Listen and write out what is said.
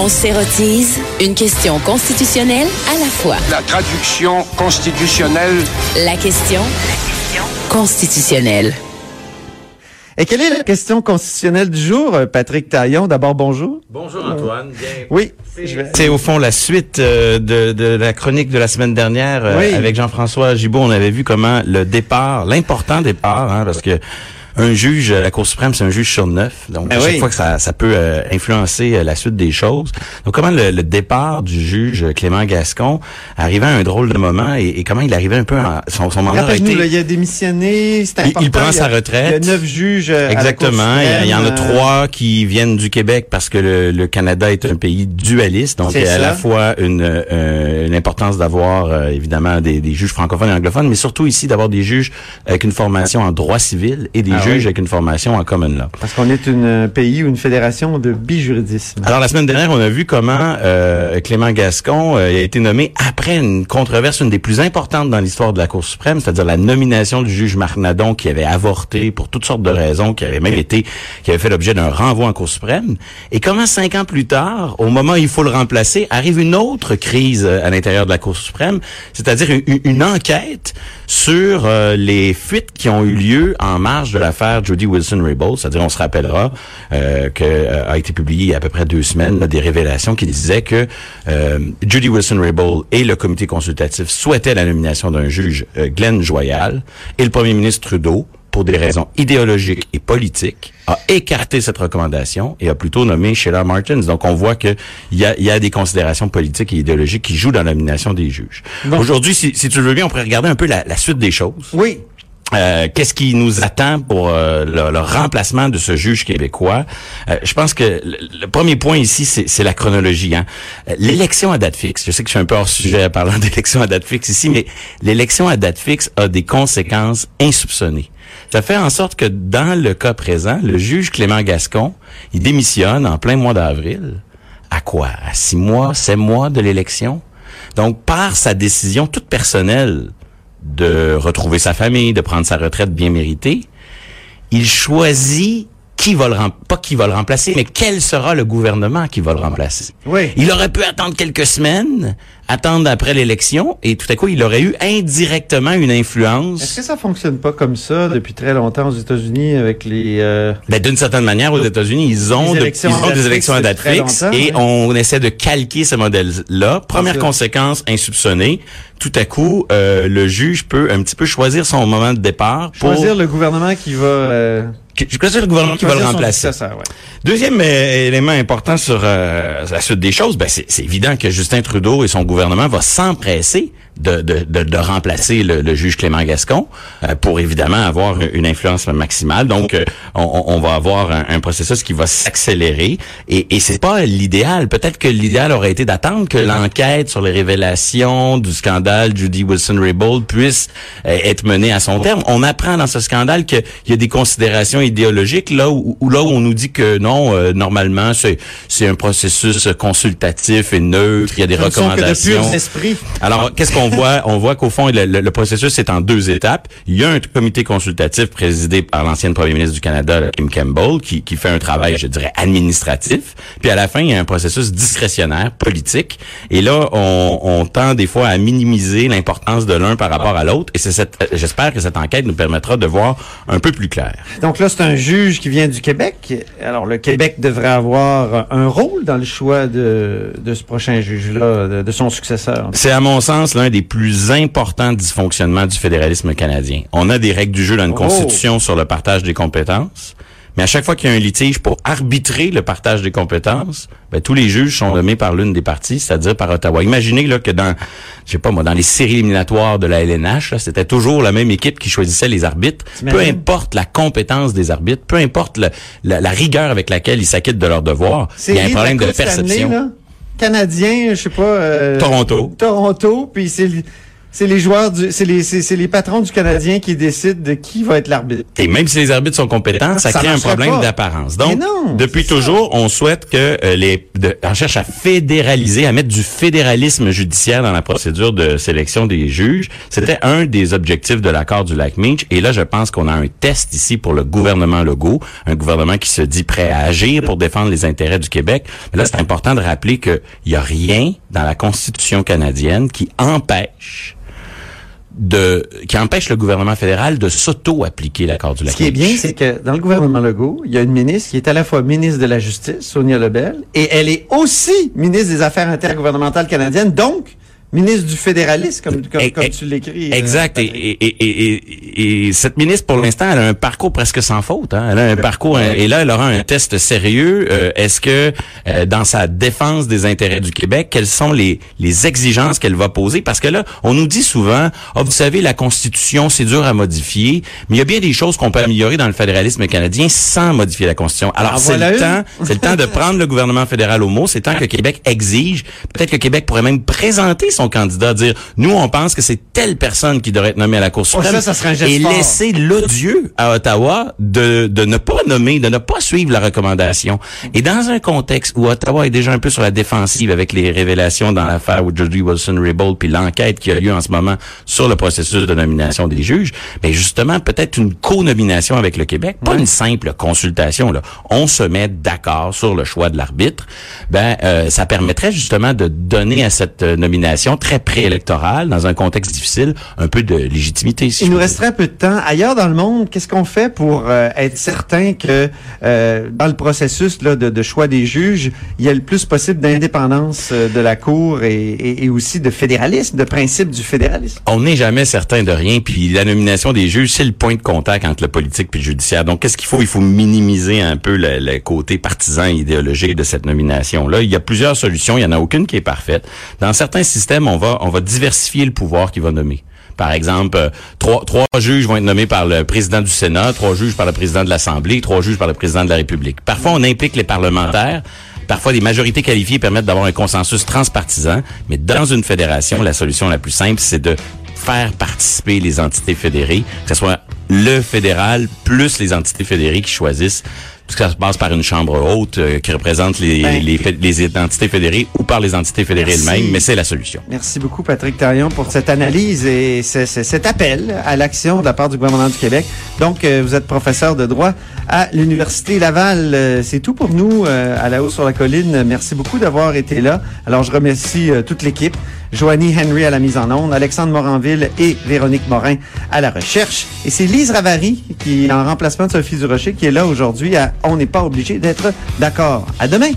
On s'érotise une question constitutionnelle à la fois. La traduction constitutionnelle. La question constitutionnelle. Et quelle est la question constitutionnelle du jour, euh, Patrick Taillon? D'abord, bonjour. Bonjour Antoine. Bien. Oui. C'est au fond la suite euh, de, de la chronique de la semaine dernière euh, Oui. avec Jean-François Gibault. On avait vu comment le départ, l'important départ, hein, parce que un juge, la Cour suprême, c'est un juge sur neuf. Donc, Ben à chaque oui. fois que ça, ça peut euh, influencer euh, la suite des choses. Donc, comment le, le départ du juge Clément Gascon arrivait à un drôle de moment et, et comment il arrivait un peu en, son, son mandat a été... là, il a démissionné, c'est Il- important. il prend a- sa retraite. Il y a neuf juges euh, à la Cour Exactement. Il y, en a suprême, euh, trois qui viennent du Québec parce que le, le Canada est un pays dualiste. Donc, il y a à la fois une, euh, une importance d'avoir euh, évidemment des, des juges francophones et anglophones, mais surtout ici d'avoir des juges avec une formation en droit civil et des Ah juges oui. avec une formation en common law. Parce qu'on est un pays ou une fédération de bijuridisme. Alors la semaine dernière, on a vu comment euh, Clément Gascon euh, a été nommé après une controverse, une des plus importantes dans l'histoire de la Cour suprême, c'est-à-dire la nomination du juge Marc Nadon qui avait avorté pour toutes sortes de raisons, qui avait même été, qui avait fait l'objet d'un renvoi en Cour suprême. Et comment cinq ans plus tard, au moment où il faut le remplacer, arrive une autre crise euh, à l'intérieur de la Cour suprême, c'est-à-dire une, une enquête sur euh, les fuites qui ont eu lieu en marge de l'affaire Jody Wilson-Raybould, c'est-à-dire on se rappellera euh, que euh, a été publié il y a à peu près deux semaines là, des révélations qui disaient que euh, Judy Wilson-Raybould et le comité consultatif souhaitaient la nomination d'un juge euh, Glenn Joyal et le premier ministre Trudeau pour des raisons idéologiques et politiques, a écarté cette recommandation et a plutôt nommé Sheila Martins. Donc, on voit que il y a, y a des considérations politiques et idéologiques qui jouent dans la nomination des juges. Bon. Aujourd'hui, si, si tu le veux bien, on pourrait regarder un peu la, la suite des choses. Oui. Euh, Qu'est-ce qui nous attend pour euh, le, le remplacement de ce juge québécois? Euh, Je pense que le, premier point ici, c'est c'est la chronologie. Hein. Euh, L'élection à date fixe. Je sais que je suis un peu hors sujet en parlant d'élection à date fixe ici, mais l'élection à date fixe a des conséquences insoupçonnées. Ça fait en sorte que dans le cas présent, le juge Clément Gascon, il démissionne en plein mois d'avril. À quoi? À six mois, sept mois de l'élection? Donc, par sa décision toute personnelle de retrouver sa famille, de prendre sa retraite bien méritée, il choisit qui va le rem- pas qui va le remplacer, mais quel sera le gouvernement qui va le remplacer. Oui. Il aurait pu attendre quelques semaines, attendre après l'élection, et tout à coup, il aurait eu indirectement une Est-ce influence. que ça fonctionne pas comme ça depuis très longtemps aux États-Unis avec les... euh, Ben, d'une certaine manière, aux États-Unis, ils ont, de- ils ont des élections à date fixe et on essaie de calquer ce modèle-là. Première conséquence insoupçonnée, tout à coup, euh, le juge peut un petit peu choisir son moment de départ pour choisir le gouvernement qui va... euh, choisir le gouvernement qui va le remplacer. ouais. Deuxième euh, élément important sur euh, la suite des choses, ben c'est évident que Justin Trudeau et son gouvernement vont s'empresser de, de, de, de remplacer le, le juge Clément Gascon euh, pour évidemment avoir une influence maximale. Donc, euh, on, on va avoir un, un processus qui va s'accélérer et, et c'est pas l'idéal. Peut-être que l'idéal aurait été d'attendre que l'enquête sur les révélations du scandale Judy Wilson-Raybould puisse euh, être menée à son terme. On apprend dans ce scandale qu'il y a des considérations idéologiques là où, où- là où on nous dit que non, euh, normalement c'est c'est un processus consultatif et neutre. Il y a des sont que de recommandations. purs esprits. Alors, qu'est-ce qu'on voit? On voit qu'au fond, le, le- le processus est en deux étapes. Il y a un comité consultatif présidé par l'ancienne première ministre du Canada, Kim Campbell, qui, qui fait un travail, je dirais, administratif. Puis à la fin, il y a un processus discrétionnaire, politique. Et là, on, on tend des fois à minimiser l'importance de l'un par rapport à l'autre. Et c'est cette, j'espère que cette enquête nous permettra de voir un peu plus clair. Donc là, c'est un juge qui vient du Québec. Alors, le Québec devrait avoir un rôle dans le choix de, de ce prochain juge-là, de, de son successeur. C'est à mon sens l'un des plus importants dysfonctionnements du fédéralisme canadien. On a des règles du jeu dans une Oh. constitution sur le partage des compétences, mais à chaque fois qu'il y a un litige pour arbitrer le partage des compétences, ben, tous les juges sont nommés par l'une des parties, c'est-à-dire par Ottawa. Imaginez là que dans, je sais pas moi, dans les séries éliminatoires de la LNH, c'était toujours la même équipe qui choisissait les arbitres. Peu importe la compétence des arbitres, peu importe le- la, la rigueur avec laquelle ils s'acquittent de leurs devoirs, il y a un problème de perception. Canadien, je sais pas. euh, Toronto. Toronto, puis c'est c'est les joueurs du, c'est les, c'est, c'est les patrons du Canadien qui décident de qui va être l'arbitre. Et même si les arbitres sont compétents, ça, Ça crée un problème d'apparence. Donc, non, depuis toujours, on souhaite que euh, les, de- on cherche à fédéraliser, à mettre du fédéralisme judiciaire dans la procédure de sélection des juges. C'était un des objectifs de l'accord du lac Meach. Et là, je pense qu'on a un test ici pour le gouvernement Legault, un gouvernement qui se dit prêt à agir pour défendre les intérêts du Québec. Mais là, c'est important de rappeler qu'il y a rien dans la Constitution canadienne qui empêche de qui empêche le gouvernement fédéral de s'auto-appliquer l'accord du lac Ce qui est bien, c'est que dans le gouvernement Legault, il y a une ministre qui est à la fois ministre de la Justice, Sonia Lebel, et elle est aussi ministre des Affaires intergouvernementales canadiennes, donc ministre du fédéralisme, comme, comme, Et- comme et- tu l'écris. euh, Exact. Et, Patrick. et, et, et, et cette ministre, pour l'instant, elle a un parcours presque sans faute. Hein. Elle a un parcours, et là, elle aura un test sérieux. Euh, Est-ce que, euh, dans sa défense des intérêts du Québec, quelles sont les, les exigences qu'elle va poser? Parce que là, on nous dit souvent, ah, vous savez, la Constitution, c'est dur à modifier, mais il y a bien des choses qu'on peut améliorer dans le fédéralisme canadien sans modifier la Constitution. Alors, c'est voilà le temps, c'est le temps de prendre le gouvernement fédéral au mot. C'est le temps que Québec exige. Peut-être que Québec pourrait même présenter son candidat, dire nous on pense que c'est telle personne qui devrait être nommée à la Cour Oh, suprême ça, ça et fort. laisser l'odieux à Ottawa de de ne pas nommer, de ne pas suivre la recommandation. Et dans un contexte où Ottawa est déjà un peu sur la défensive avec les révélations dans l'affaire Jody Wilson-Raybould puis l'enquête qui a lieu en ce moment sur le processus de nomination des juges, mais justement peut-être une co-nomination avec le Québec, pas une simple consultation là. On se met d'accord sur le choix de l'arbitre. Ben euh, ça permettrait justement de donner à cette euh, très préélectorale dans un contexte difficile un peu de légitimité. Si Il nous resterait un peu de temps. Ailleurs dans le monde, qu'est-ce qu'on fait pour euh, être certain que euh, dans le processus là, de, de choix des juges, il y a le plus possible d'indépendance euh, de la Cour et, et, et aussi de fédéralisme, de principe du fédéralisme? On n'est jamais certain de rien, puis la nomination des juges, c'est le point de contact entre le politique puis le judiciaire. Donc, qu'est-ce qu'il faut? Il faut minimiser un peu le, le côté partisan et idéologique de cette nomination-là. Il y a plusieurs solutions, il y en a aucune qui est parfaite. Dans certains systèmes, on va, diversifier le pouvoir qui va nommer. Par exemple, euh, trois, trois juges vont être nommés par le président du Sénat, trois juges par le président de l'Assemblée, trois juges par le président de la République. Parfois, on implique les parlementaires. Parfois, des majorités qualifiées permettent d'avoir un consensus transpartisan. Mais dans une fédération, la solution la plus simple, c'est de faire participer les entités fédérées, que ce soit le fédéral plus les entités fédérées qui choisissent parce que ça se passe par une chambre haute euh, qui représente les, Ben. les, les entités fédérées ou par les entités fédérées Merci. elles-mêmes, mais c'est la solution. Merci beaucoup, Patrick Tarion, pour cette analyse et ce- ce- cet appel à l'action de la part du gouvernement du Québec. Donc, euh, vous êtes professeur de droit à l'Université Laval. Euh, C'est tout pour nous euh, à la haut sur la colline. Merci beaucoup d'avoir été là. Alors, je remercie euh, toute l'équipe. Joanie Henry à la mise en onde, Alexandre Moranville et Véronique Morin à la recherche. Et c'est Lise Ravary, qui est en remplacement de Sophie Durocher, qui est là aujourd'hui à On n'est pas obligé d'être d'accord. À demain!